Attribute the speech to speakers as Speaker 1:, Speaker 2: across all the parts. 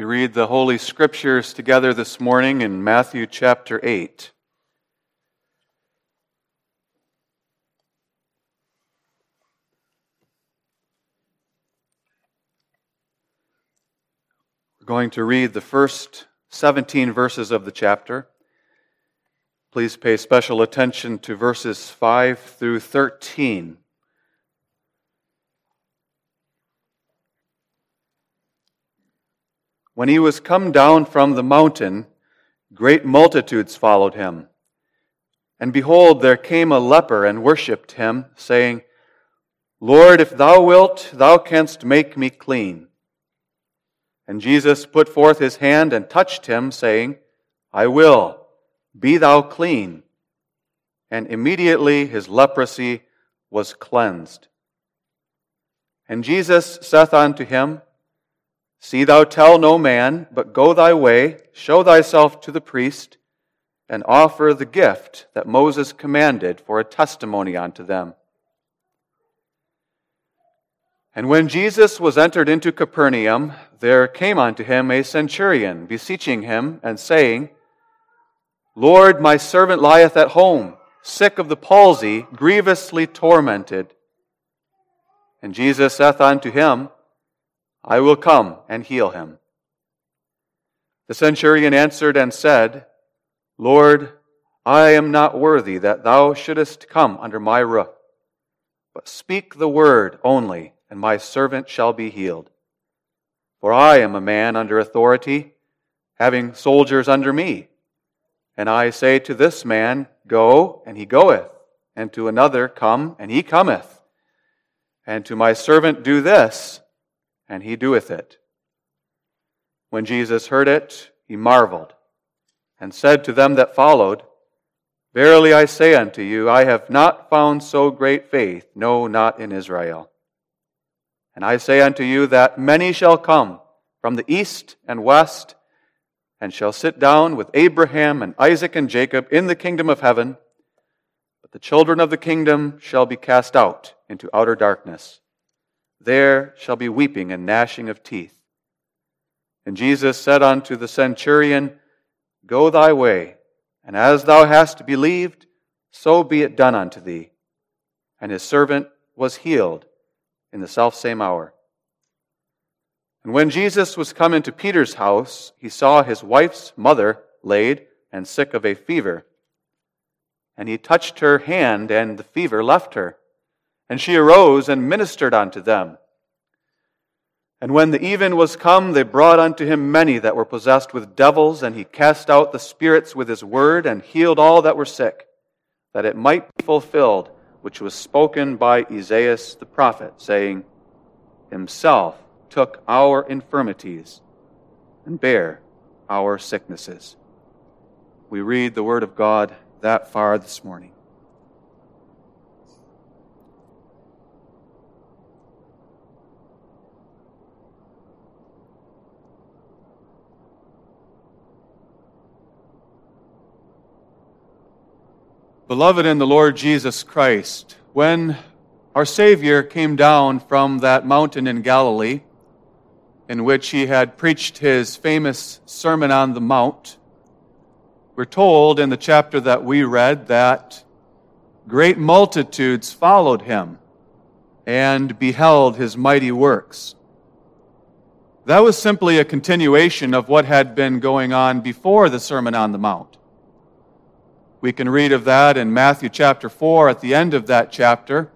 Speaker 1: We read the Holy Scriptures together this morning in Matthew chapter 8. We're going to read the first 17 verses of the chapter. Please pay special attention to verses 5 through 13. When he was come down from the mountain, great multitudes followed him. And behold, there came a leper and worshipped him, saying, Lord, if thou wilt, thou canst make me clean. And Jesus put forth his hand and touched him, saying, I will, be thou clean. And immediately his leprosy was cleansed. And Jesus saith unto him, See thou tell no man, but go thy way, show thyself to the priest, and offer the gift that Moses commanded for a testimony unto them. And when Jesus was entered into Capernaum, there came unto him a centurion, beseeching him, and saying, Lord, my servant lieth at home, sick of the palsy, grievously tormented. And Jesus saith unto him, I will come and heal him. The centurion answered and said, Lord, I am not worthy that thou shouldest come under my roof, but speak the word only, and my servant shall be healed. For I am a man under authority, having soldiers under me. And I say to this man, Go, and he goeth, and to another, Come, and he cometh. And to my servant, Do this, and he doeth it. When Jesus heard it, he marveled, and said to them that followed, Verily I say unto you, I have not found so great faith, no, not in Israel. And I say unto you that many shall come from the east and west, and shall sit down with Abraham and Isaac and Jacob in the kingdom of heaven, but the children of the kingdom shall be cast out into outer darkness. There shall be weeping and gnashing of teeth. And Jesus said unto the centurion, Go thy way, and as thou hast believed, so be it done unto thee. And his servant was healed in the selfsame hour. And when Jesus was come into Peter's house, he saw his wife's mother laid and sick of a fever. And he touched her hand, and the fever left her. And she arose and ministered unto them. And when the even was come, they brought unto him many that were possessed with devils, and he cast out the spirits with his word, and healed all that were sick, that it might be fulfilled, which was spoken by Esaias the prophet, saying, Himself took our infirmities and bare our sicknesses. We read the word of God that far this morning. Beloved in the Lord Jesus Christ, when our Savior came down from that mountain in Galilee, in which he had preached his famous Sermon on the Mount, we're told in the chapter that we read that great multitudes followed him and beheld his mighty works. That was simply a continuation of what had been going on before the Sermon on the Mount. We can read of that in Matthew chapter 4 at the end of that chapter,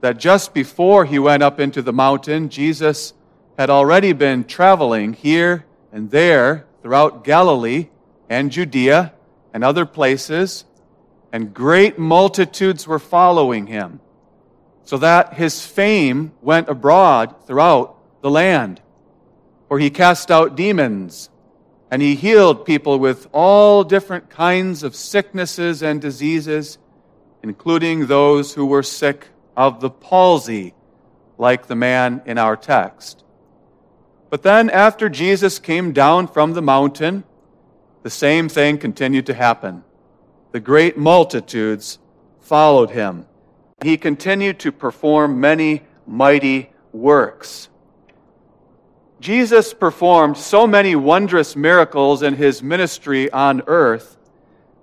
Speaker 1: that just before he went up into the mountain, Jesus had already been traveling here and there throughout Galilee and Judea and other places, and great multitudes were following him, so that his fame went abroad throughout the land. For he cast out demons and he healed people with all different kinds of sicknesses and diseases, including those who were sick of the palsy, like the man in our text. But then, after Jesus came down from the mountain, the same thing continued to happen. The great multitudes followed him. He continued to perform many mighty works. Jesus performed so many wondrous miracles in his ministry on earth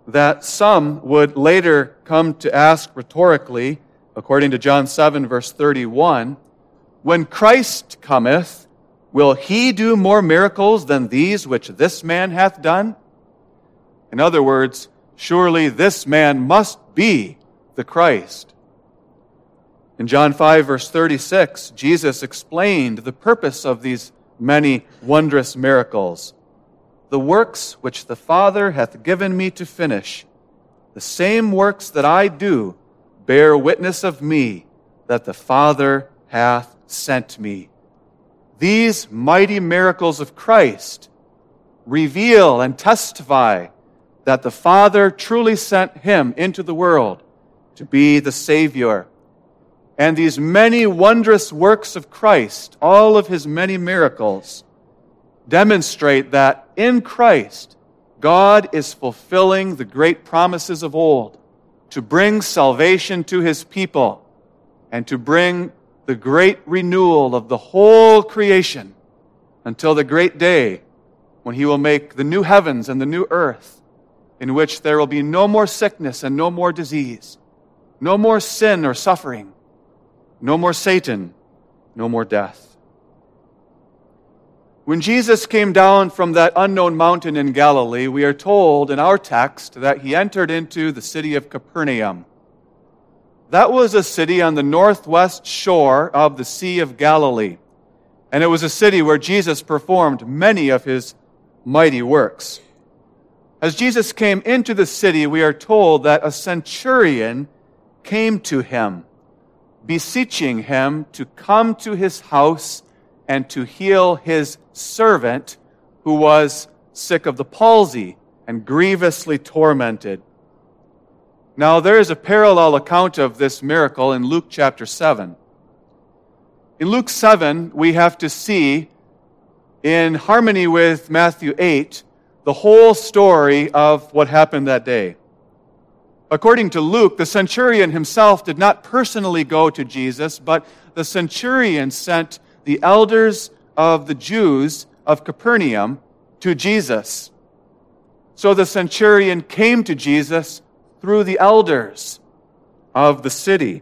Speaker 1: that some would later come to ask rhetorically, according to John 7, verse 31, When Christ cometh, will he do more miracles than these which this man hath done? In other words, surely this man must be the Christ. In John 5, verse 36, Jesus explained the purpose of these many wondrous miracles. The works which the Father hath given me to finish, the same works that I do, bear witness of me that the Father hath sent me. These mighty miracles of Christ reveal and testify that the Father truly sent him into the world to be the Savior and these many wondrous works of Christ, all of his many miracles, demonstrate that in Christ, God is fulfilling the great promises of old to bring salvation to his people and to bring the great renewal of the whole creation until the great day when he will make the new heavens and the new earth in which there will be no more sickness and no more disease, no more sin or suffering no more Satan, no more death. When Jesus came down from that unknown mountain in Galilee, we are told in our text that he entered into the city of Capernaum. That was a city on the northwest shore of the Sea of Galilee, and it was a city where Jesus performed many of his mighty works. As Jesus came into the city, we are told that a centurion came to him beseeching him to come to his house and to heal his servant who was sick of the palsy and grievously tormented. Now, there is a parallel account of this miracle in Luke chapter 7. In Luke 7, we have to see, in harmony with Matthew 8, the whole story of what happened that day. According to Luke, the centurion himself did not personally go to Jesus, but the centurion sent the elders of the Jews of Capernaum to Jesus. So the centurion came to Jesus through the elders of the city.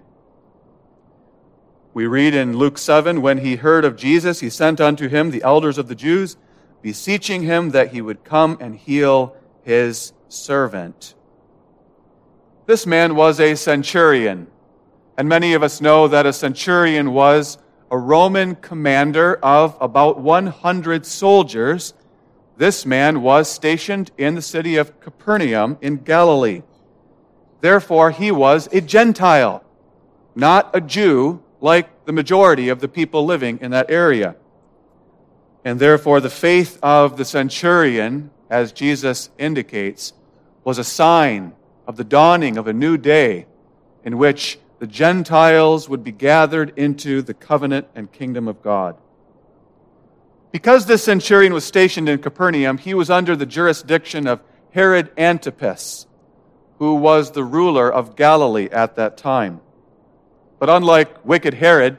Speaker 1: We read in Luke 7 when he heard of Jesus, he sent unto him the elders of the Jews, beseeching him that he would come and heal his servant. This man was a centurion. And many of us know that a centurion was a Roman commander of about 100 soldiers. This man was stationed in the city of Capernaum in Galilee. Therefore, he was a Gentile, not a Jew like the majority of the people living in that area. And therefore, the faith of the centurion, as Jesus indicates, was a sign of the dawning of a new day in which the Gentiles would be gathered into the covenant and kingdom of God. Because this centurion was stationed in Capernaum, he was under the jurisdiction of Herod Antipas, who was the ruler of Galilee at that time. But unlike wicked Herod,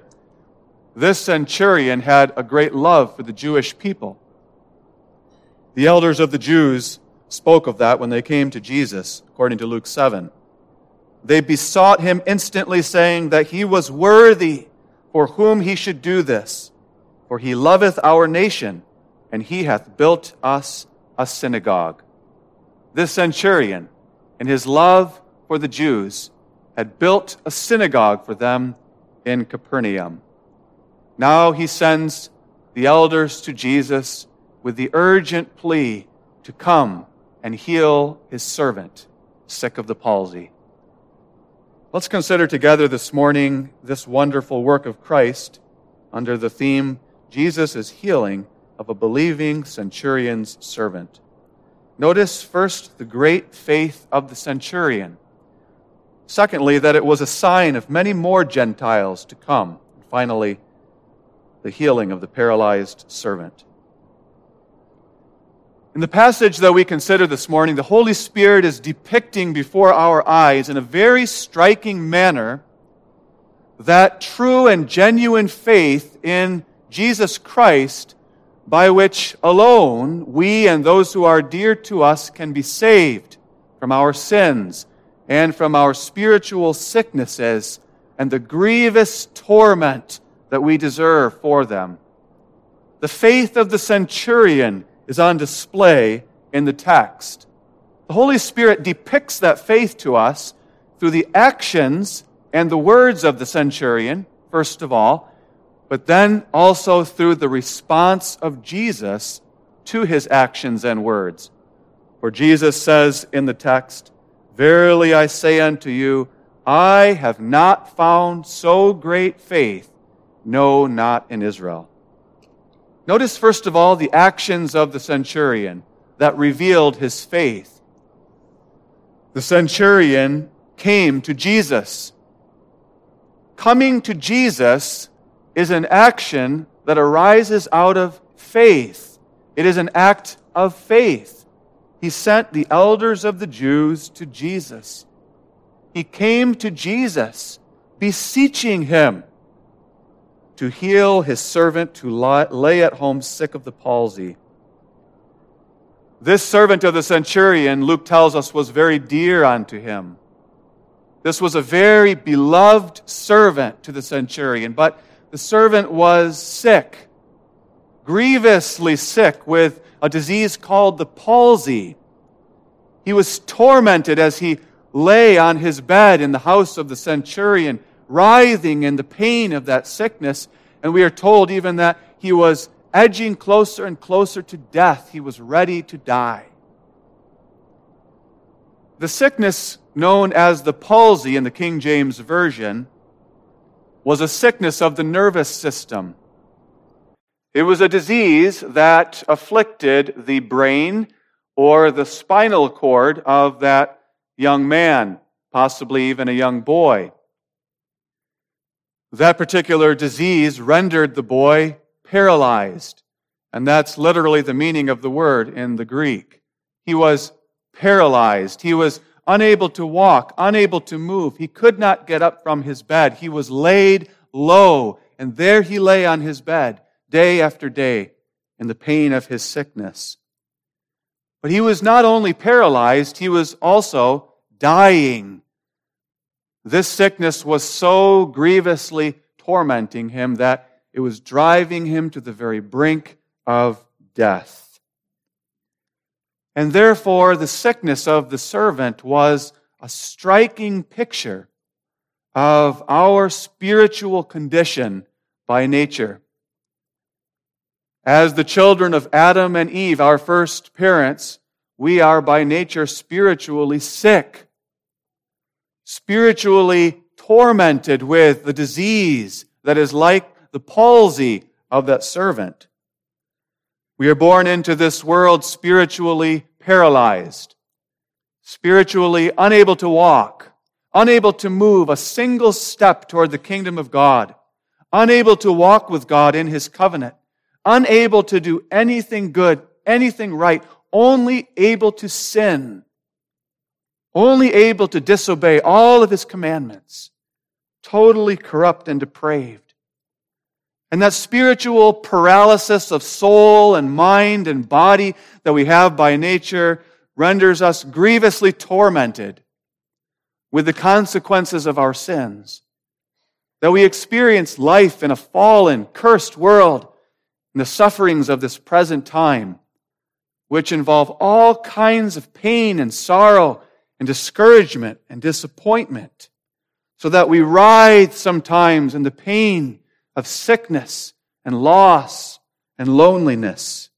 Speaker 1: this centurion had a great love for the Jewish people. The elders of the Jews spoke of that when they came to Jesus, according to Luke 7. They besought him instantly, saying that he was worthy for whom he should do this. For he loveth our nation, and he hath built us a synagogue. This centurion, in his love for the Jews, had built a synagogue for them in Capernaum. Now he sends the elders to Jesus with the urgent plea to come and heal his servant, sick of the palsy. Let's consider together this morning this wonderful work of Christ under the theme Jesus is healing of a believing centurion's servant. Notice first the great faith of the centurion. Secondly, that it was a sign of many more Gentiles to come. And finally, the healing of the paralyzed servant. In the passage that we consider this morning, the Holy Spirit is depicting before our eyes in a very striking manner that true and genuine faith in Jesus Christ by which alone we and those who are dear to us can be saved from our sins and from our spiritual sicknesses and the grievous torment that we deserve for them. The faith of the centurion is on display in the text. The Holy Spirit depicts that faith to us through the actions and the words of the centurion, first of all, but then also through the response of Jesus to his actions and words. For Jesus says in the text, Verily I say unto you, I have not found so great faith, no, not in Israel. Notice, first of all, the actions of the centurion that revealed his faith. The centurion came to Jesus. Coming to Jesus is an action that arises out of faith. It is an act of faith. He sent the elders of the Jews to Jesus. He came to Jesus, beseeching him to heal his servant who lay at home sick of the palsy. This servant of the centurion, Luke tells us, was very dear unto him. This was a very beloved servant to the centurion, but the servant was sick, grievously sick with a disease called the palsy. He was tormented as he lay on his bed in the house of the centurion, writhing in the pain of that sickness. And we are told even that he was edging closer and closer to death. He was ready to die. The sickness known as the palsy in the King James Version was a sickness of the nervous system. It was a disease that afflicted the brain or the spinal cord of that young man, possibly even a young boy. That particular disease rendered the boy paralyzed. And that's literally the meaning of the word in the Greek. He was paralyzed. He was unable to walk, unable to move. He could not get up from his bed. He was laid low, and there he lay on his bed day after day in the pain of his sickness. But he was not only paralyzed, he was also dying. This sickness was so grievously tormenting him that it was driving him to the very brink of death. And therefore, the sickness of the servant was a striking picture of our spiritual condition by nature. As the children of Adam and Eve, our first parents, we are by nature spiritually sick, spiritually tormented with the disease that is like the palsy of that servant. We are born into this world spiritually paralyzed, spiritually unable to walk, unable to move a single step toward the kingdom of God, unable to walk with God in his covenant, unable to do anything good, anything right, only able to sin, only able to disobey all of his commandments, totally corrupt and depraved. And that spiritual paralysis of soul and mind and body that we have by nature renders us grievously tormented with the consequences of our sins. That we experience life in a fallen, cursed world and the sufferings of this present time, which involve all kinds of pain and sorrow and discouragement and disappointment, so that we writhe sometimes in the pain of sickness and loss and loneliness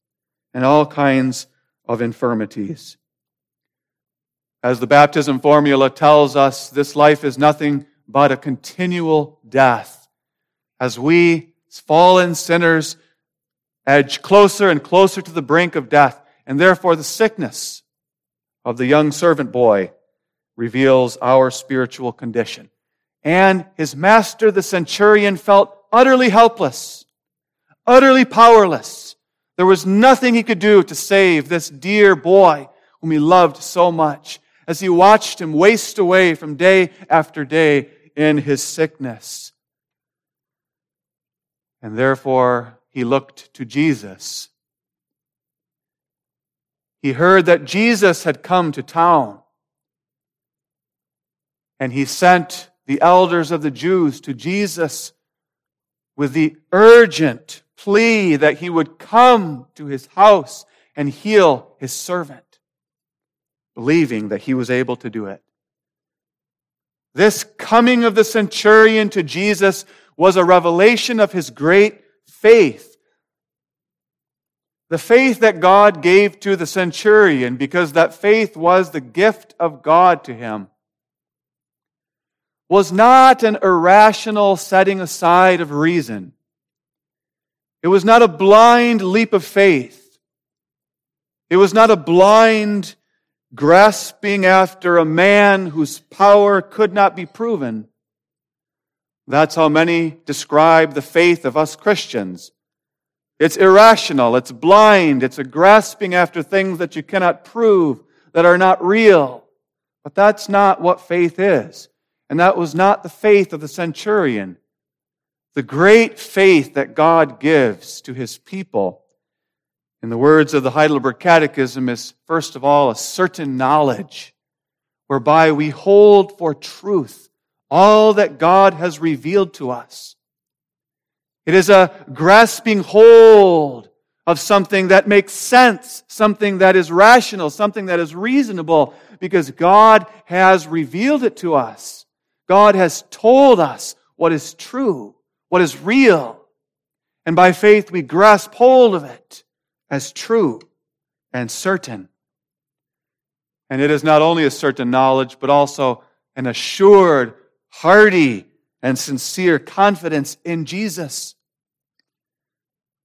Speaker 1: and all kinds of infirmities. As the baptism formula tells us, this life is nothing but a continual death. As we, fallen sinners, edge closer and closer to the brink of death, and therefore the sickness of the young servant boy reveals our spiritual condition. And his master, the centurion, felt utterly helpless, utterly powerless. There was nothing he could do to save this dear boy whom he loved so much as he watched him waste away from day after day in his sickness. And therefore, he looked to Jesus he heard that Jesus had come to town. And he sent the elders of the Jews to Jesus with the urgent plea that he would come to his house and heal his servant, believing that he was able to do it. This coming of the centurion to Jesus was a revelation of his great faith. The faith that God gave to the centurion, because that faith was the gift of God to him, was not an irrational setting aside of reason. It was not a blind leap of faith. It was not a blind grasping after a man whose power could not be proven. That's how many describe the faith of us Christians. It's irrational, it's blind, it's a grasping after things that you cannot prove, that are not real. But that's not what faith is. And that was not the faith of the centurion. The great faith that God gives to his people in the words of the Heidelberg Catechism, is first of all a certain knowledge whereby we hold for truth all that God has revealed to us. It is a grasping hold of something that makes sense, something that is rational, something that is reasonable, because God has revealed it to us. God has told us what is true, what is real. And by faith we grasp hold of it as true and certain. And it is not only a certain knowledge, but also an assured, hearty, and sincere confidence in Jesus.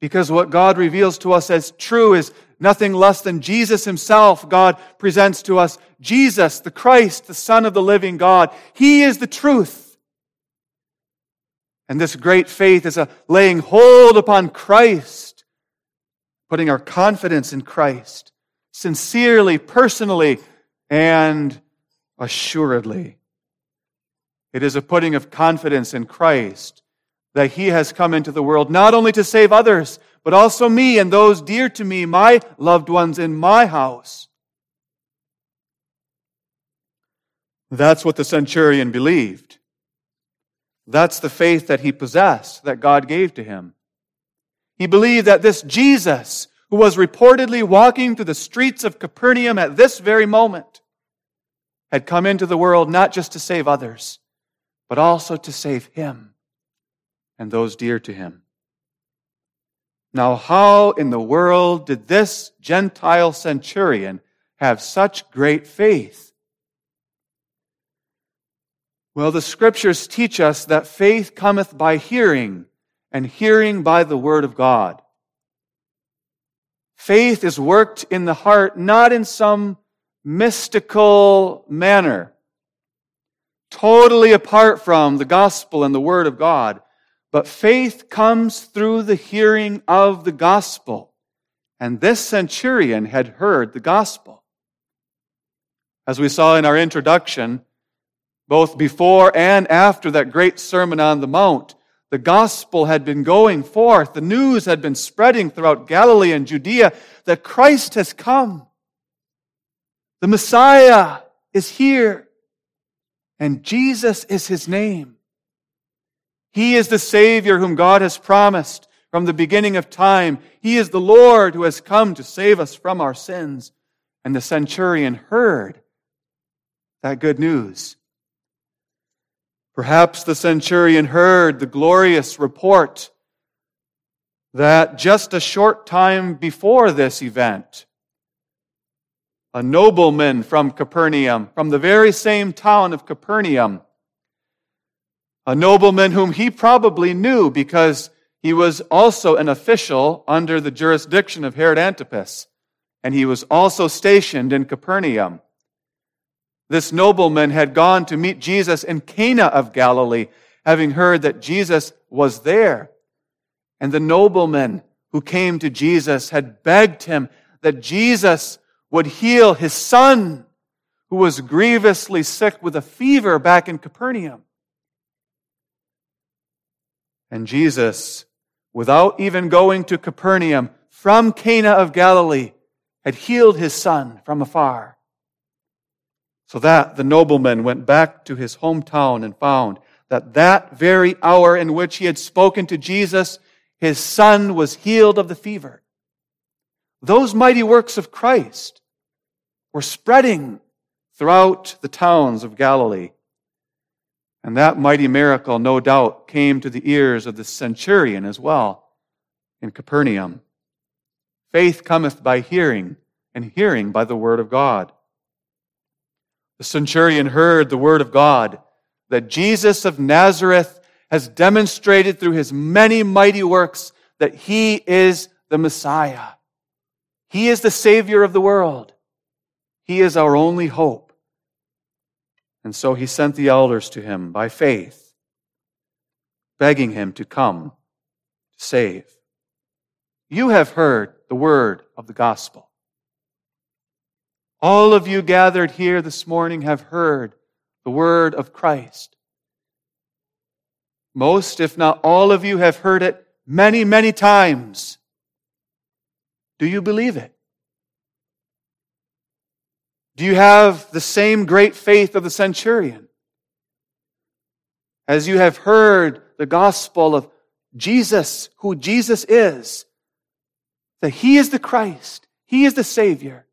Speaker 1: Because what God reveals to us as true is nothing less than Jesus Himself. God presents to us Jesus, the Christ, the Son of the living God. He is the truth. And this great faith is a laying hold upon Christ putting our confidence in Christ sincerely, personally, and assuredly. It is a putting of confidence in Christ that He has come into the world not only to save others, but also me and those dear to me, my loved ones in my house. That's what the centurion believed. That's the faith that he possessed, that God gave to him. He believed that this Jesus, who was reportedly walking through the streets of Capernaum at this very moment, had come into the world not just to save others, but also to save him and those dear to him. Now, how in the world did this Gentile centurion have such great faith? Well, the scriptures teach us that faith cometh by hearing and hearing by the word of God. Faith is worked in the heart not in some mystical manner, totally apart from the gospel and the word of God, but faith comes through the hearing of the gospel. And this centurion had heard the gospel. As we saw in our introduction, both before and after that great Sermon on the Mount, the gospel had been going forth. The news had been spreading throughout Galilee and Judea that Christ has come. The Messiah is here. And Jesus is his name. He is the Savior whom God has promised from the beginning of time. He is the Lord who has come to save us from our sins. And the centurion heard that good news. Perhaps the centurion heard the glorious report that just a short time before this event, a nobleman from Capernaum, from the very same town of Capernaum, a nobleman whom he probably knew because he was also an official under the jurisdiction of Herod Antipas, and he was also stationed in Capernaum. This nobleman had gone to meet Jesus in Cana of Galilee, having heard that Jesus was there. And the nobleman who came to Jesus had begged him that Jesus would heal his son, who was grievously sick with a fever back in Capernaum. And Jesus, without even going to Capernaum, from Cana of Galilee, had healed his son from afar. So that the nobleman went back to his hometown and found that that very hour in which he had spoken to Jesus, his son was healed of the fever. Those mighty works of Christ were spreading throughout the towns of Galilee. And that mighty miracle, no doubt, came to the ears of the centurion as well in Capernaum. Faith cometh by hearing, and hearing by the word of God. The centurion heard the word of God that Jesus of Nazareth has demonstrated through his many mighty works that he is the Messiah. He is the Savior of the world. He is our only hope. And so he sent the elders to him by faith, begging him to come to save. You have heard the word of the gospel. All of you gathered here this morning have heard the word of Christ. Most, if not all of you, have heard it many, many times. Do you believe it? Do you have the same great faith of the centurion? As you have heard the gospel of Jesus, who Jesus is, that He is the Christ, He is the Savior,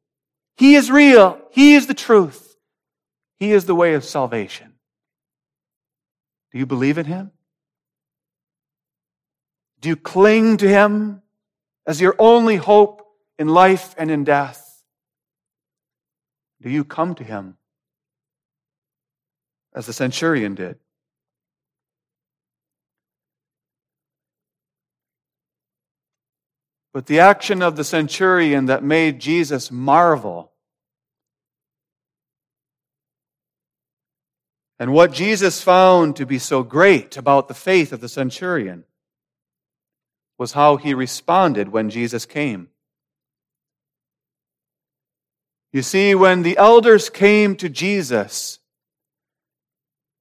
Speaker 1: He is real, He is the truth, He is the way of salvation. Do you believe in Him? Do you cling to Him as your only hope in life and in death? Do you come to him as the centurion did? But the action of the centurion that made Jesus marvel and what Jesus found to be so great about the faith of the centurion was how he responded when Jesus came. You see, when the elders came to Jesus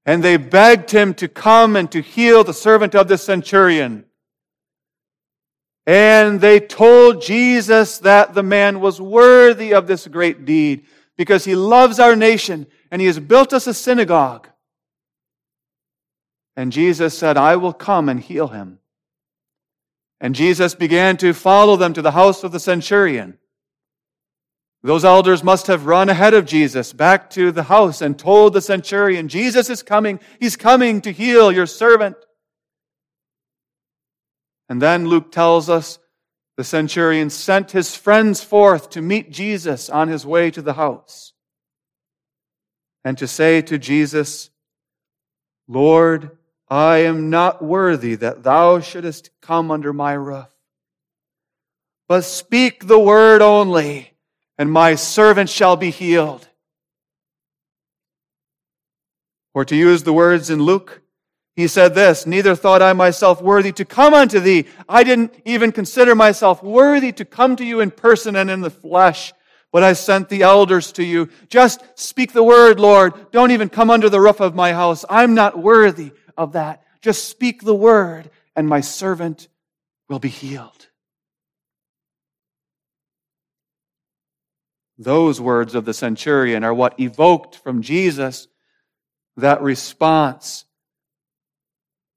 Speaker 1: and they begged him to come and to heal the servant of the centurion, and they told Jesus that the man was worthy of this great deed because he loves our nation and he has built us a synagogue. And Jesus said, I will come and heal him. And Jesus began to follow them to the house of the centurion. Those elders must have run ahead of Jesus back to the house and told the centurion, Jesus is coming. He's coming to heal your servant. And then Luke tells us the centurion sent his friends forth to meet Jesus on his way to the house and to say to Jesus, Lord, I am not worthy that thou shouldest come under my roof, but speak the word only and my servant shall be healed. Or to use the words in Luke, he said this, Neither thought I myself worthy to come unto thee. I didn't even consider myself worthy to come to you in person and in the flesh, but I sent the elders to you. Just speak the word, Lord. Don't even come under the roof of my house. I'm not worthy of that. Just speak the word, and my servant will be healed. Those words of the centurion are what evoked from Jesus that response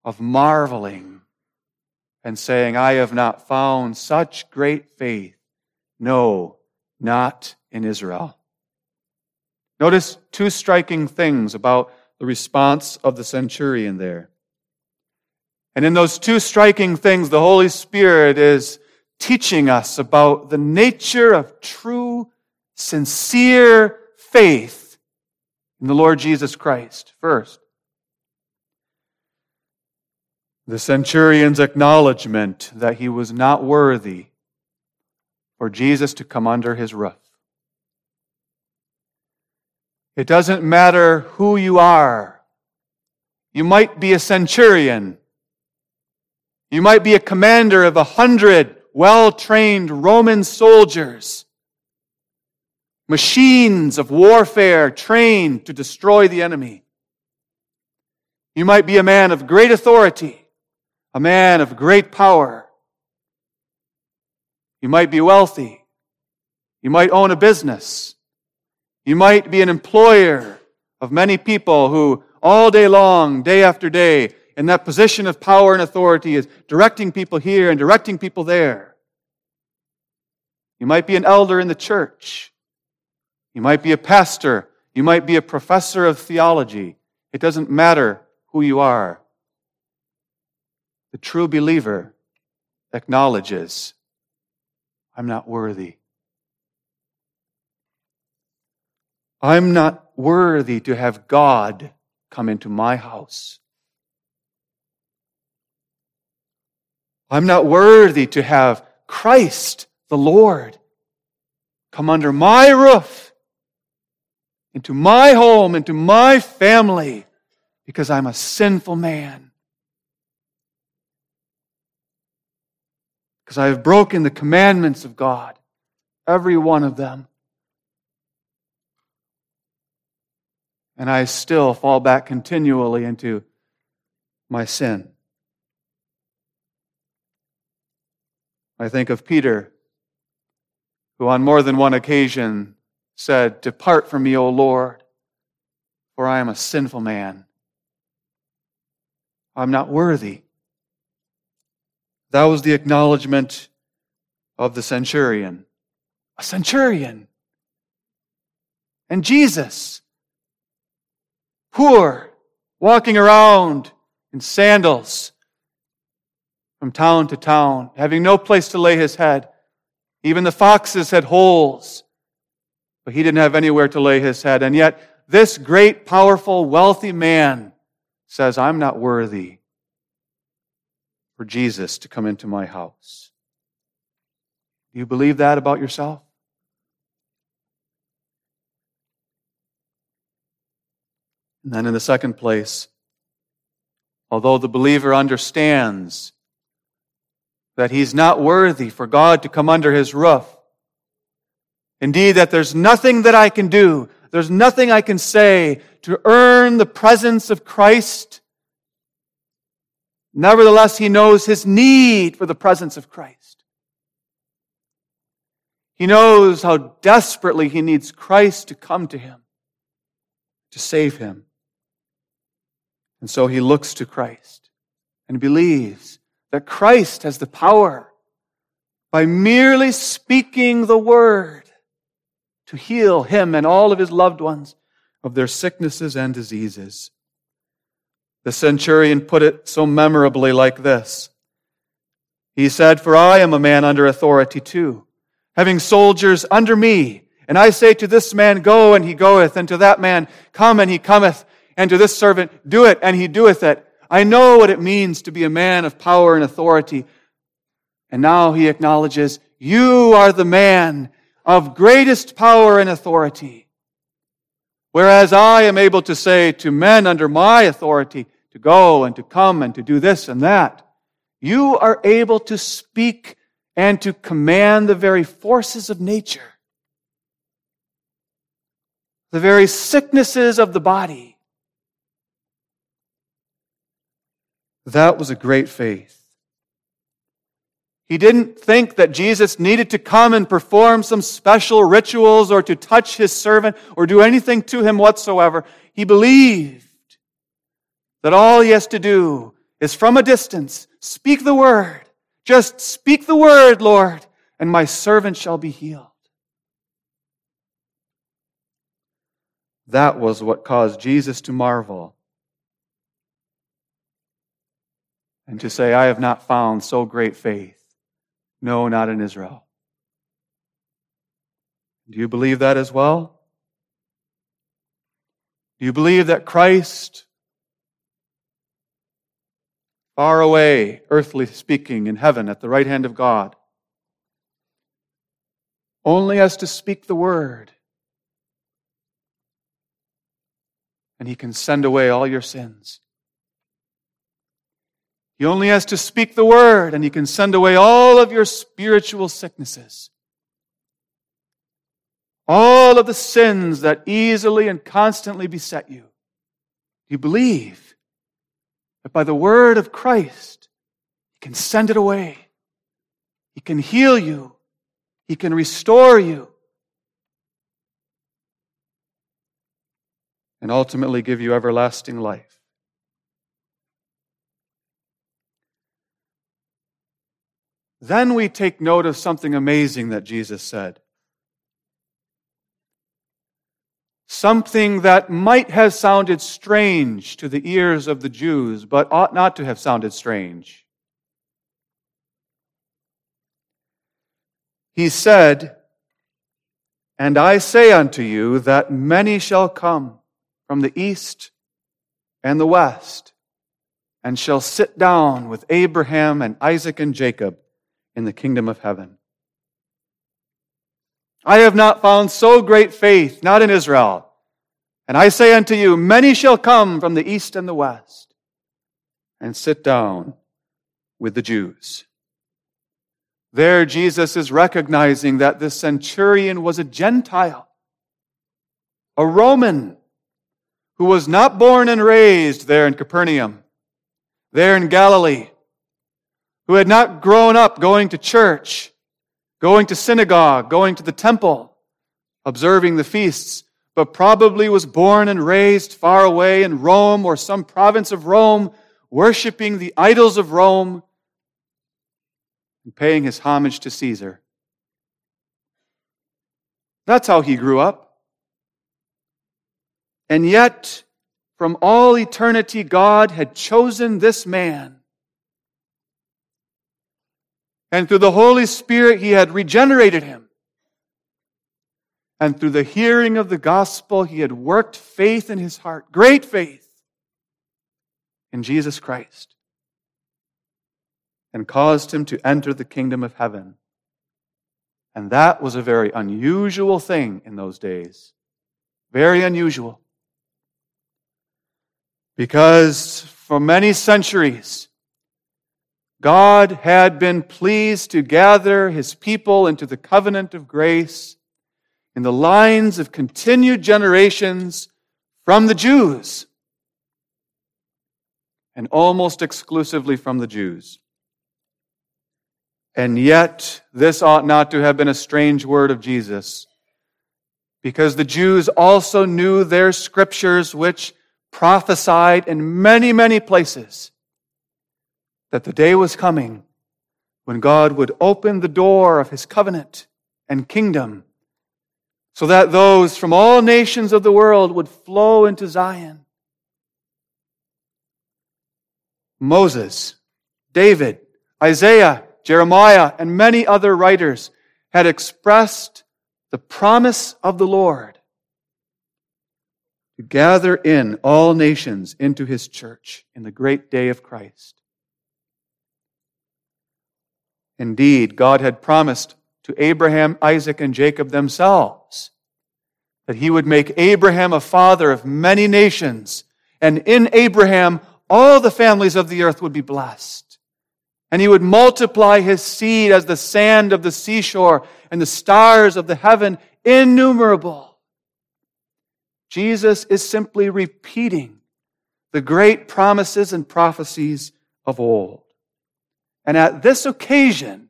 Speaker 1: of marveling and saying, I have not found such great faith. No, not in Israel. Notice two striking things about the response of the centurion there. And in those two striking things, the Holy Spirit is teaching us about the nature of true sincere faith in the Lord Jesus Christ first. The centurion's acknowledgement that he was not worthy for Jesus to come under his roof. It doesn't matter who you are. You might be a centurion. You might be a commander of a hundred well trained Roman soldiers machines of warfare trained to destroy the enemy. You might be a man of great authority, a man of great power. You might be wealthy. You might own a business. You might be an employer of many people who all day long, day after day, in that position of power and authority is directing people here and directing people there. You might be an elder in the church. You might be a pastor. You might be a professor of theology. It doesn't matter who you are. The true believer acknowledges, I'm not worthy. I'm not worthy to have God come into my house. I'm not worthy to have Christ, the Lord, come under my roof, into my home, into my family, because I'm a sinful man. Because I have broken the commandments of God, every one of them. And I still fall back continually into my sin. I think of Peter, who on more than one occasion said, Depart from me, O Lord, for I am a sinful man. I'm not worthy. That was the acknowledgement of the centurion. A centurion. And Jesus, poor, walking around in sandals, from town to town, having no place to lay his head. Even the foxes had holes, but he didn't have anywhere to lay his head. And yet, this great, powerful, wealthy man says, I'm not worthy for Jesus to come into my house. Do you believe that about yourself? And then, in the second place, although the believer understands that he's not worthy for God to come under his roof. Indeed, that there's nothing that I can do, there's nothing I can say to earn the presence of Christ. Nevertheless, he knows his need for the presence of Christ. He knows how desperately he needs Christ to come to him, to save him. And so he looks to Christ and believes that Christ has the power by merely speaking the word to heal him and all of his loved ones of their sicknesses and diseases. The centurion put it so memorably like this. He said, For I am a man under authority too, having soldiers under me. And I say to this man, Go, and he goeth, and to that man, Come, and he cometh, and to this servant, Do it, and he doeth it. I know what it means to be a man of power and authority. And now he acknowledges, You are the man of greatest power and authority. Whereas I am able to say to men under my authority to go and to come and to do this and that, you are able to speak and to command the very forces of nature, the very sicknesses of the body That was a great faith. He didn't think that Jesus needed to come and perform some special rituals or to touch his servant or do anything to him whatsoever. He believed that all he has to do is from a distance speak the word. Just speak the word, Lord, and my servant shall be healed. That was what caused Jesus to marvel and to say, I have not found so great faith. No, not in Israel. Do you believe that as well? Do you believe that Christ, far away, earthly speaking, in heaven at the right hand of God, only has to speak the word, and he can send away all your sins? He only has to speak the word and he can send away all of your spiritual sicknesses. All of the sins that easily and constantly beset you. You believe that by the word of Christ, he can send it away? He can heal you. He can restore you. And ultimately give you everlasting life. Then we take note of something amazing that Jesus said. Something that might have sounded strange to the ears of the Jews, but ought not to have sounded strange. He said, And I say unto you that many shall come from the east and the west, and shall sit down with Abraham and Isaac and Jacob in the kingdom of heaven. I have not found so great faith, not in Israel. And I say unto you, many shall come from the east and the west and sit down with the Jews. There, Jesus is recognizing that the centurion was a Gentile, a Roman who was not born and raised there in Capernaum, there in Galilee, who had not grown up going to church, going to synagogue, going to the temple, observing the feasts, but probably was born and raised far away in Rome or some province of Rome, worshiping the idols of Rome and paying his homage to Caesar. That's how he grew up. And yet, from all eternity, God had chosen this man. And through the Holy Spirit, He had regenerated him. And through the hearing of the gospel, He had worked faith in his heart, great faith in Jesus Christ, and caused him to enter the kingdom of heaven. And that was a very unusual thing in those days. Very unusual. Because for many centuries, God had been pleased to gather his people into the covenant of grace in the lines of continued generations from the Jews, and almost exclusively from the Jews. And yet, this ought not to have been a strange word of Jesus, because the Jews also knew their scriptures, which prophesied in many, many places that the day was coming when God would open the door of his covenant and kingdom so that those from all nations of the world would flow into Zion. Moses, David, Isaiah, Jeremiah, and many other writers had expressed the promise of the Lord to gather in all nations into his church in the great day of Christ. Indeed, God had promised to Abraham, Isaac, and Jacob themselves that he would make Abraham a father of many nations, and in Abraham all the families of the earth would be blessed. And he would multiply his seed as the sand of the seashore and the stars of the heaven, innumerable. Jesus is simply repeating the great promises and prophecies of old. And at this occasion,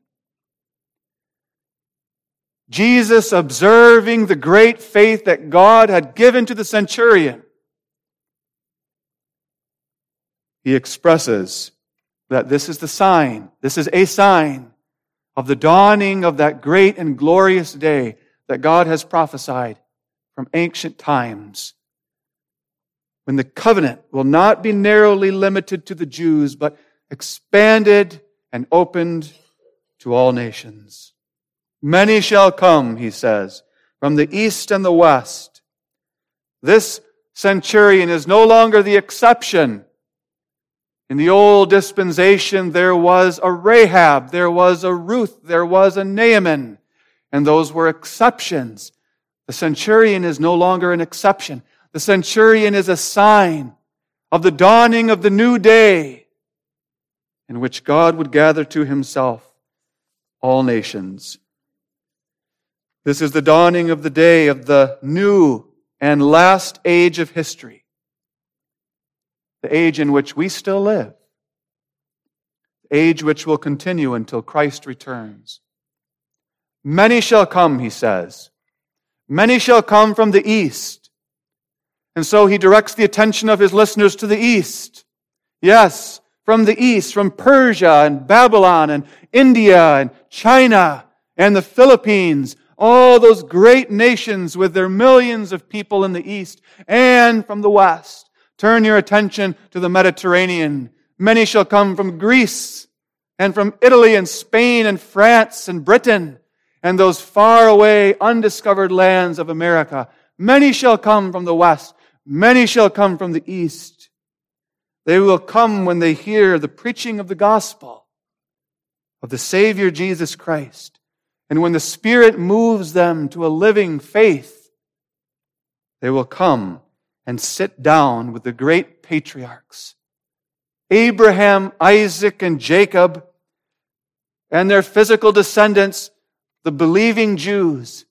Speaker 1: Jesus, observing the great faith that God had given to the centurion, he expresses that this is the sign, this is a sign of the dawning of that great and glorious day that God has prophesied from ancient times when the covenant will not be narrowly limited to the Jews, but expanded and opened to all nations. Many shall come, he says, from the east and the west. This centurion is no longer the exception. In the old dispensation, there was a Rahab, there was a Ruth, there was a Naaman, and those were exceptions. The centurion is no longer an exception. The centurion is a sign of the dawning of the new day in which God would gather to himself all nations. This is the dawning of the day of the new and last age of history, the age in which we still live, the age which will continue until Christ returns. Many shall come, he says Many shall come from the east, And so he directs the attention of his listeners to the east. Yes, from the east, from Persia and Babylon and India and China and the Philippines, all those great nations with their millions of people in the east and from the west. Turn your attention to the Mediterranean. Many shall come from Greece and from Italy and Spain and France and Britain and those far away undiscovered lands of America. Many shall come from the west. Many shall come from the east. They will come when they hear the preaching of the gospel of the Savior Jesus Christ. And when the Spirit moves them to a living faith, they will come and sit down with the great patriarchs Abraham, Isaac, and Jacob, and their physical descendants, the believing Jews.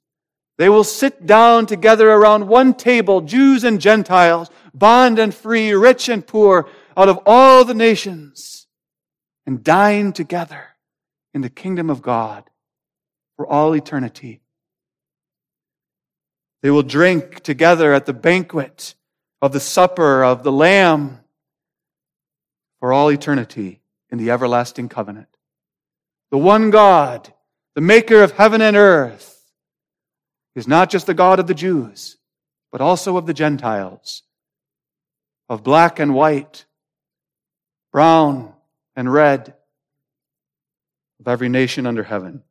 Speaker 1: They will sit down together around one table, Jews and Gentiles, bond and free, rich and poor, out of all the nations, and dine together in the kingdom of God for all eternity. They will drink together at the banquet of the supper of the Lamb for all eternity in the everlasting covenant. The one God, the maker of heaven and earth, is not just the God of the Jews, but also of the Gentiles, of black and white, brown and red, of every nation under heaven.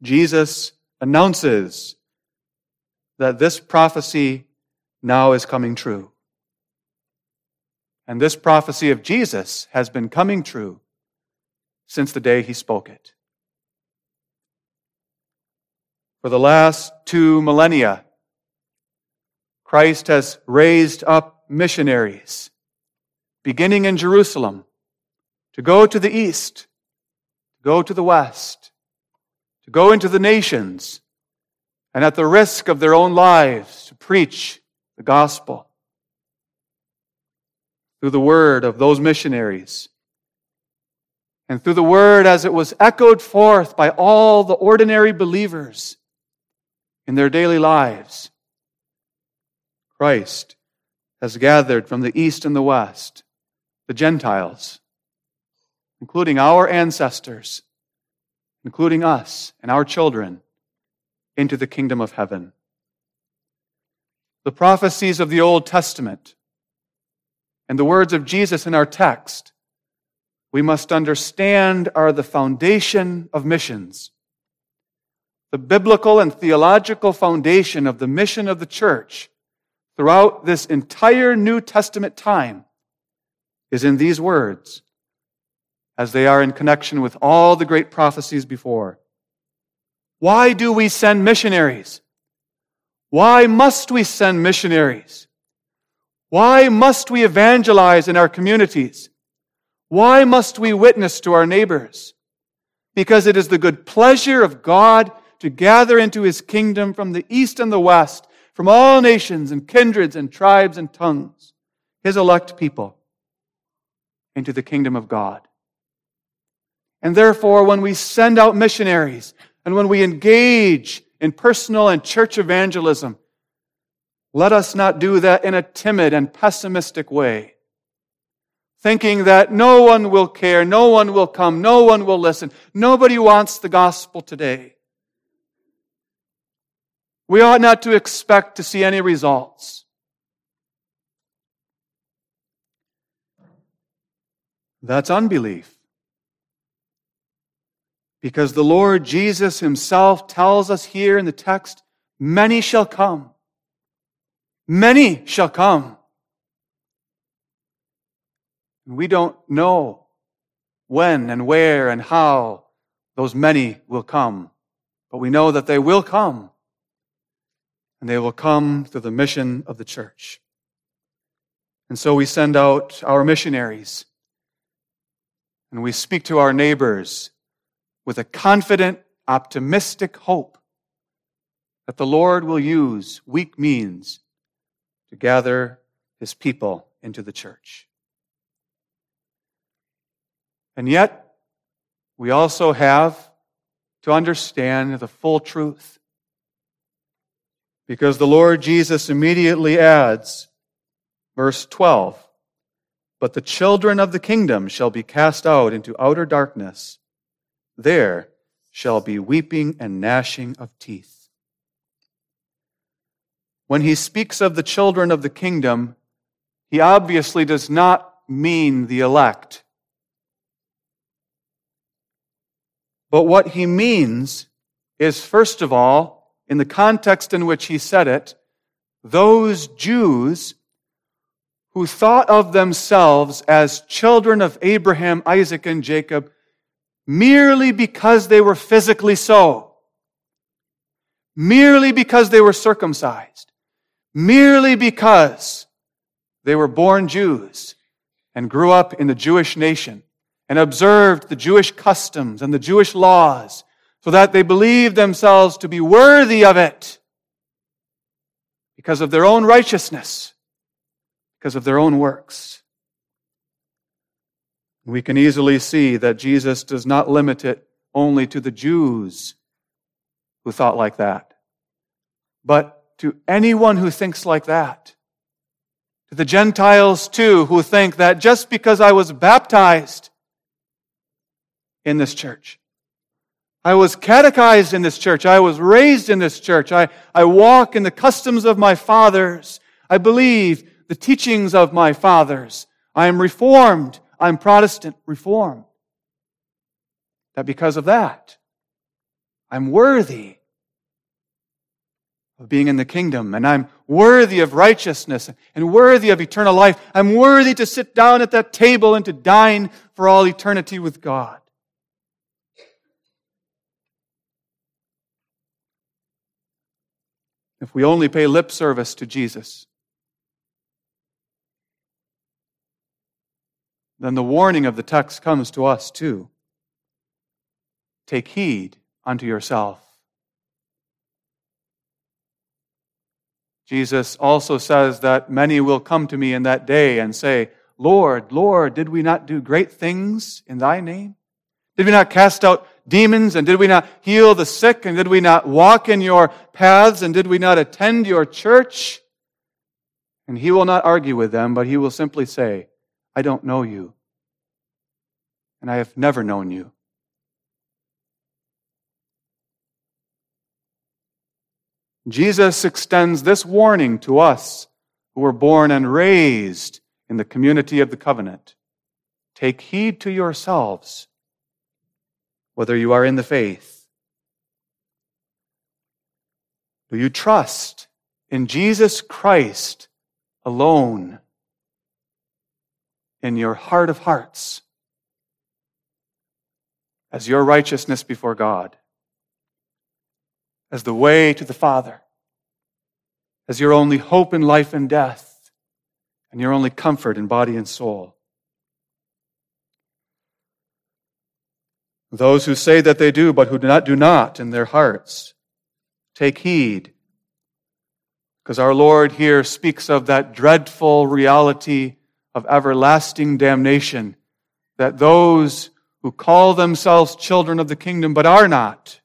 Speaker 1: Jesus announces that this prophecy now is coming true. And this prophecy of Jesus has been coming true since the day he spoke it. For the last two millennia, Christ has raised up missionaries, beginning in Jerusalem, to go to the east, to go to the west, to go into the nations, and at the risk of their own lives, to preach the gospel through the word of those missionaries and through the word as it was echoed forth by all the ordinary believers in their daily lives. Christ has gathered from the east and the west the Gentiles, including our ancestors, including us and our children, into the kingdom of heaven. The prophecies of the Old Testament and the words of Jesus in our text, we must understand are the foundation of missions. The biblical and theological foundation of the mission of the church throughout this entire New Testament time is in these words, as they are in connection with all the great prophecies before. Why do we send missionaries? Why must we send missionaries? Why must we evangelize in our communities? Why must we witness to our neighbors? Because it is the good pleasure of God to gather into his kingdom from the east and the west, from all nations and kindreds and tribes and tongues, his elect people, into the kingdom of God. And therefore, when we send out missionaries and when we engage in personal and church evangelism, let us not do that in a timid and pessimistic way, thinking that no one will care, no one will come, no one will listen, nobody wants the gospel today. We ought not to expect to see any results. That's unbelief. Because the Lord Jesus Himself tells us here in the text, many shall come. Many shall come. We don't know when and where and how those many will come, but we know that they will come. And they will come through the mission of the church. And so we send out our missionaries and we speak to our neighbors with a confident, optimistic hope that the Lord will use weak means to gather his people into the church. And yet, we also have to understand the full truth. Because the Lord Jesus immediately adds, verse 12, But the children of the kingdom shall be cast out into outer darkness. There shall be weeping and gnashing of teeth. When he speaks of the children of the kingdom, he obviously does not mean the elect. But what he means is, first of all, in the context in which he said it, those Jews who thought of themselves as children of Abraham, Isaac, and Jacob merely because they were physically so, merely because they were circumcised, merely because they were born Jews and grew up in the Jewish nation and observed the Jewish customs and the Jewish laws so that they believed themselves to be worthy of it because of their own righteousness, because of their own works. We can easily see that Jesus does not limit it only to the Jews who thought like that, but to anyone who thinks like that. To the Gentiles too, who think that just because I was baptized in this church, I was catechized in this church, I was raised in this church, I, I walk in the customs of my fathers, I believe the teachings of my fathers, I am reformed, I'm Protestant reform. That because of that, I'm worthy of being in the kingdom and I'm worthy of righteousness and worthy of eternal life. I'm worthy to sit down at that table and to dine for all eternity with God. If we only pay lip service to Jesus, then the warning of the text comes to us too. Take heed unto yourself. Jesus also says that many will come to me in that day and say, Lord, Lord, did we not do great things in thy name? Did we not cast out demons and did we not heal the sick and did we not walk in your paths and did we not attend your church? And he will not argue with them, but he will simply say, I don't know you, and I have never known you. Jesus extends this warning to us who were born and raised in the community of the covenant. Take heed to yourselves, whether you are in the faith. Do you trust in Jesus Christ alone? In your heart of hearts as your righteousness before God, as the way to the Father, as your only hope in life and death, and your only comfort in body and soul. Those who say that they do, but who do not, do not in their hearts, take heed, because our Lord here speaks of that dreadful reality of everlasting damnation that those who call themselves children of the kingdom but are not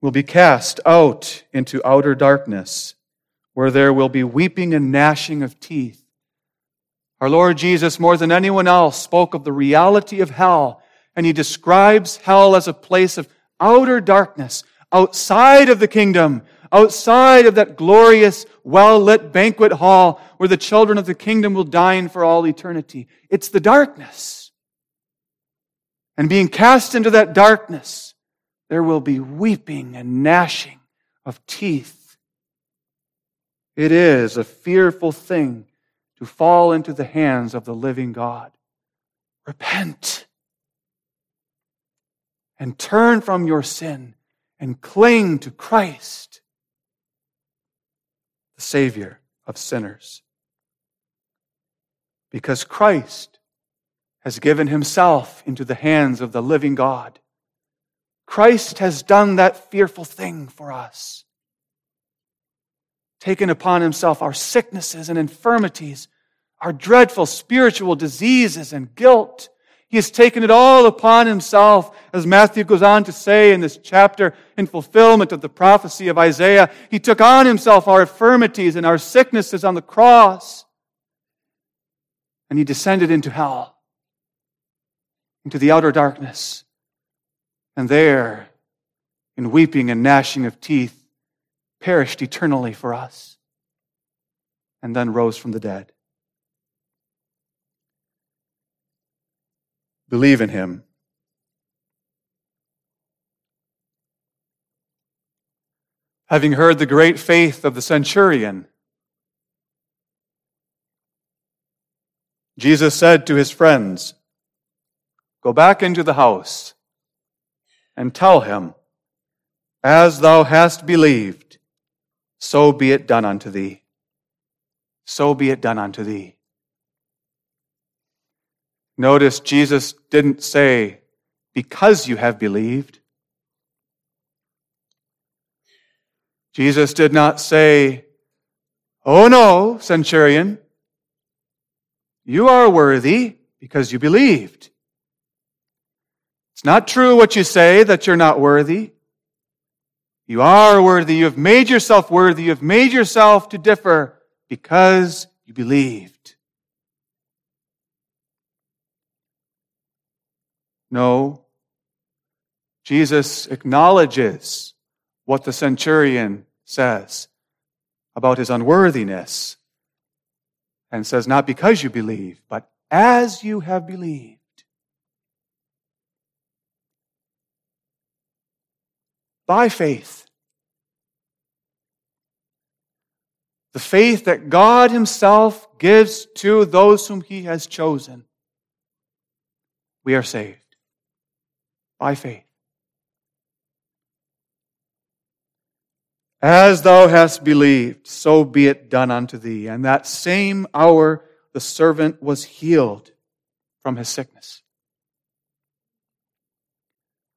Speaker 1: will be cast out into outer darkness where there will be weeping and gnashing of teeth. Our Lord Jesus, more than anyone else, spoke of the reality of hell, and he describes hell as a place of outer darkness, outside of the kingdom, outside of that glorious, well lit banquet hall where the children of the kingdom will dine for all eternity. It's the darkness. And being cast into that darkness, there will be weeping and gnashing of teeth. It is a fearful thing to fall into the hands of the living God. Repent and turn from your sin and cling to Christ the Savior of sinners. Because Christ has given himself into the hands of the living God. Christ has done that fearful thing for us. Taken upon himself our sicknesses and infirmities, our dreadful spiritual diseases and guilt. He has taken it all upon himself, as Matthew goes on to say in this chapter, in fulfillment of the prophecy of Isaiah. He took on himself our infirmities and our sicknesses on the cross. And he descended into hell, into the outer darkness. And there, in weeping and gnashing of teeth, perished eternally for us, and then rose from the dead. Believe in him. Having heard the great faith of the centurion, Jesus said to his friends, Go back into the house and tell him, As thou hast believed, so be it done unto thee. So be it done unto thee. Notice Jesus didn't say, because you have believed. Jesus did not say, Oh no, centurion, you are worthy because you believed. It's not true what you say that you're not worthy. You are worthy. You have made yourself worthy. You have made yourself to differ because you believed. No. Jesus acknowledges what the centurion says about his unworthiness and says, Not because you believe, but as you have believed. By faith. The faith that God Himself gives to those whom He has chosen. We are saved by faith. As thou hast believed, so be it done unto thee. And that same hour the servant was healed from his sickness.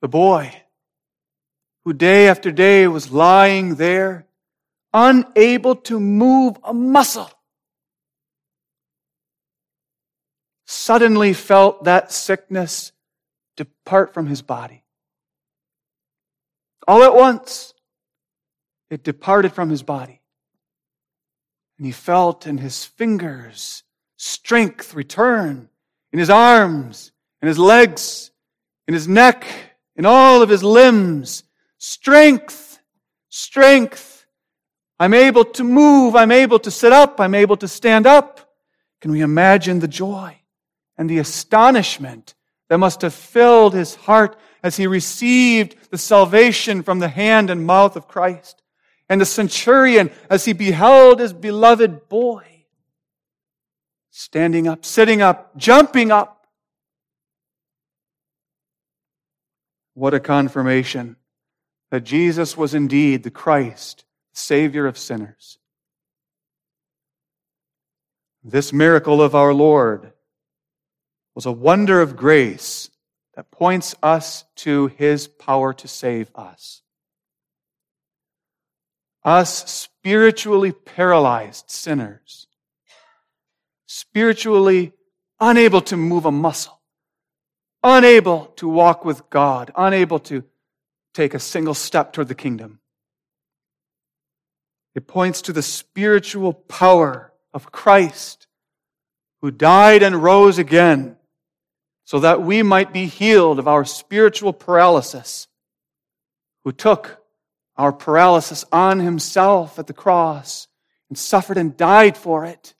Speaker 1: The boy, who day after day was lying there, unable to move a muscle, suddenly felt that sickness depart from his body. All at once, it departed from his body. And he felt in his fingers strength return, in his arms, in his legs, in his neck, in all of his limbs. Strength, strength. I'm able to move. I'm able to sit up. I'm able to stand up. Can we imagine the joy and the astonishment that must have filled his heart as he received the salvation from the hand and mouth of Christ. And the centurion as he beheld his beloved boy standing up, sitting up, jumping up. What a confirmation that Jesus was indeed the Christ, Savior of sinners. This miracle of our Lord was a wonder of grace that points us to his power to save us. Us spiritually paralyzed sinners, spiritually unable to move a muscle, unable to walk with God, unable to take a single step toward the kingdom. It points to the spiritual power of Christ who died and rose again so that we might be healed of our spiritual paralysis, who took our paralysis on himself at the cross and suffered and died for it,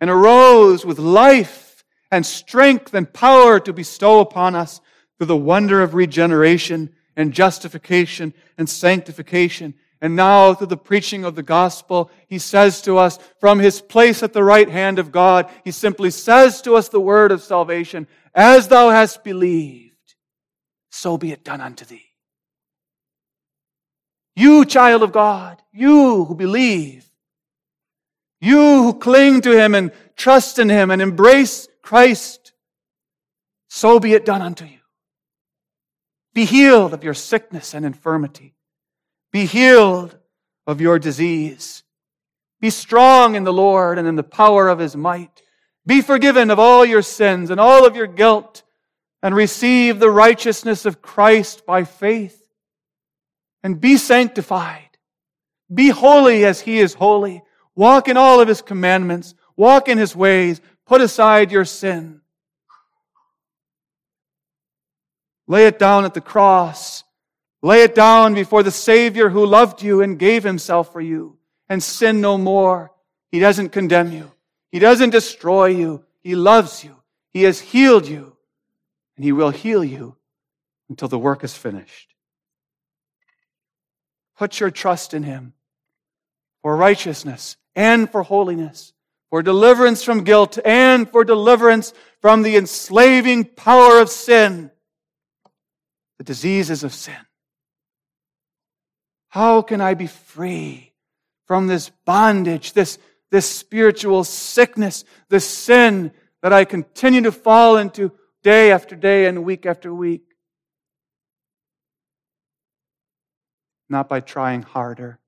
Speaker 1: and arose with life and strength and power to bestow upon us through the wonder of regeneration and justification and sanctification. And now, through the preaching of the gospel, he says to us from his place at the right hand of God, he simply says to us the word of salvation as thou hast believed, so be it done unto thee. You, child of God, you who believe, you who cling to Him and trust in Him and embrace Christ, so be it done unto you. Be healed of your sickness and infirmity. Be healed of your disease. Be strong in the Lord and in the power of His might. Be forgiven of all your sins and all of your guilt and receive the righteousness of Christ by faith. And be sanctified. Be holy as he is holy. Walk in all of his commandments. Walk in his ways. Put aside your sin. Lay it down at the cross. Lay it down before the Savior who loved you and gave himself for you. And sin no more. He doesn't condemn you. He doesn't destroy you. He loves you. He has healed you. And He will heal you until the work is finished. Put your trust in Him for righteousness and for holiness, for deliverance from guilt and for deliverance from the enslaving power of sin the diseases of sin. How can I be free from this bondage, this, this spiritual sickness, this sin that I continue to fall into day after day and week after week? Not by trying harder,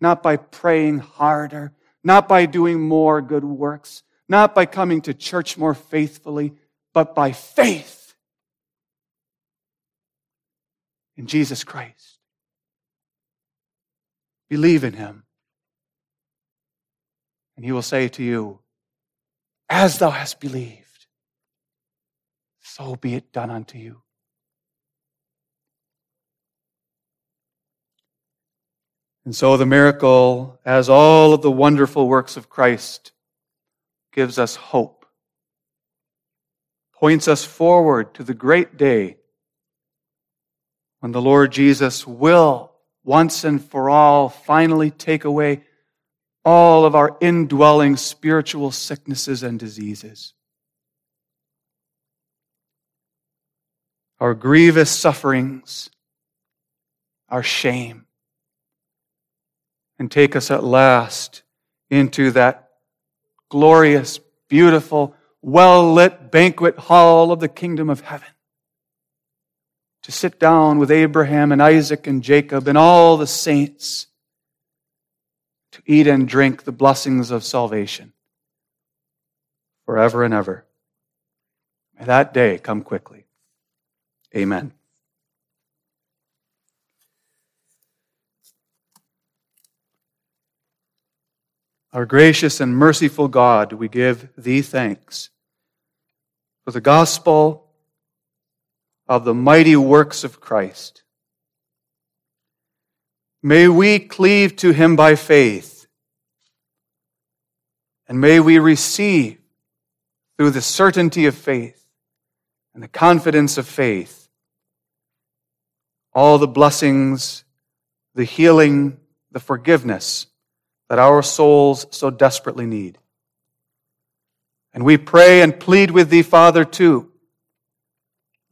Speaker 1: not by praying harder, not by doing more good works, not by coming to church more faithfully, but by faith in Jesus Christ. Believe in him. And he will say to you, As thou hast believed, so be it done unto you. And so the miracle, as all of the wonderful works of Christ, gives us hope, points us forward to the great day when the Lord Jesus will once and for all finally take away all of our indwelling spiritual sicknesses and diseases. Our grievous sufferings, our shame, and take us at last into that glorious, beautiful, well lit banquet hall of the kingdom of heaven to sit down with Abraham and Isaac and Jacob and all the saints eat and drink the blessings of salvation forever and ever. May that day come quickly. Amen. Our gracious and merciful God, we give thee thanks for the gospel of the mighty works of Christ. May we cleave to him by faith, and may we receive through the certainty of faith and the confidence of faith all the blessings, the healing, the forgiveness that our souls so desperately need. And we pray and plead with thee, Father, too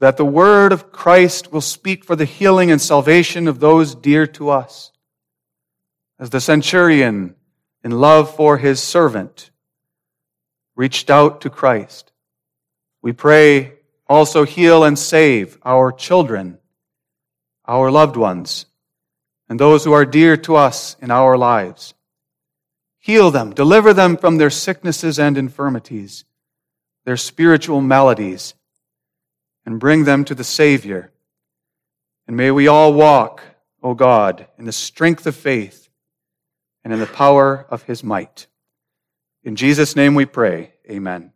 Speaker 1: that the word of Christ will speak for the healing and salvation of those dear to us. As the centurion, in love for his servant, reached out to Christ, we pray also heal and save our children, our loved ones, and those who are dear to us in our lives. Heal them, deliver them from their sicknesses and infirmities, their spiritual maladies and bring them to the Savior. And may we all walk, O God, in the strength of faith and in the power of his might. In Jesus' name we pray. Amen.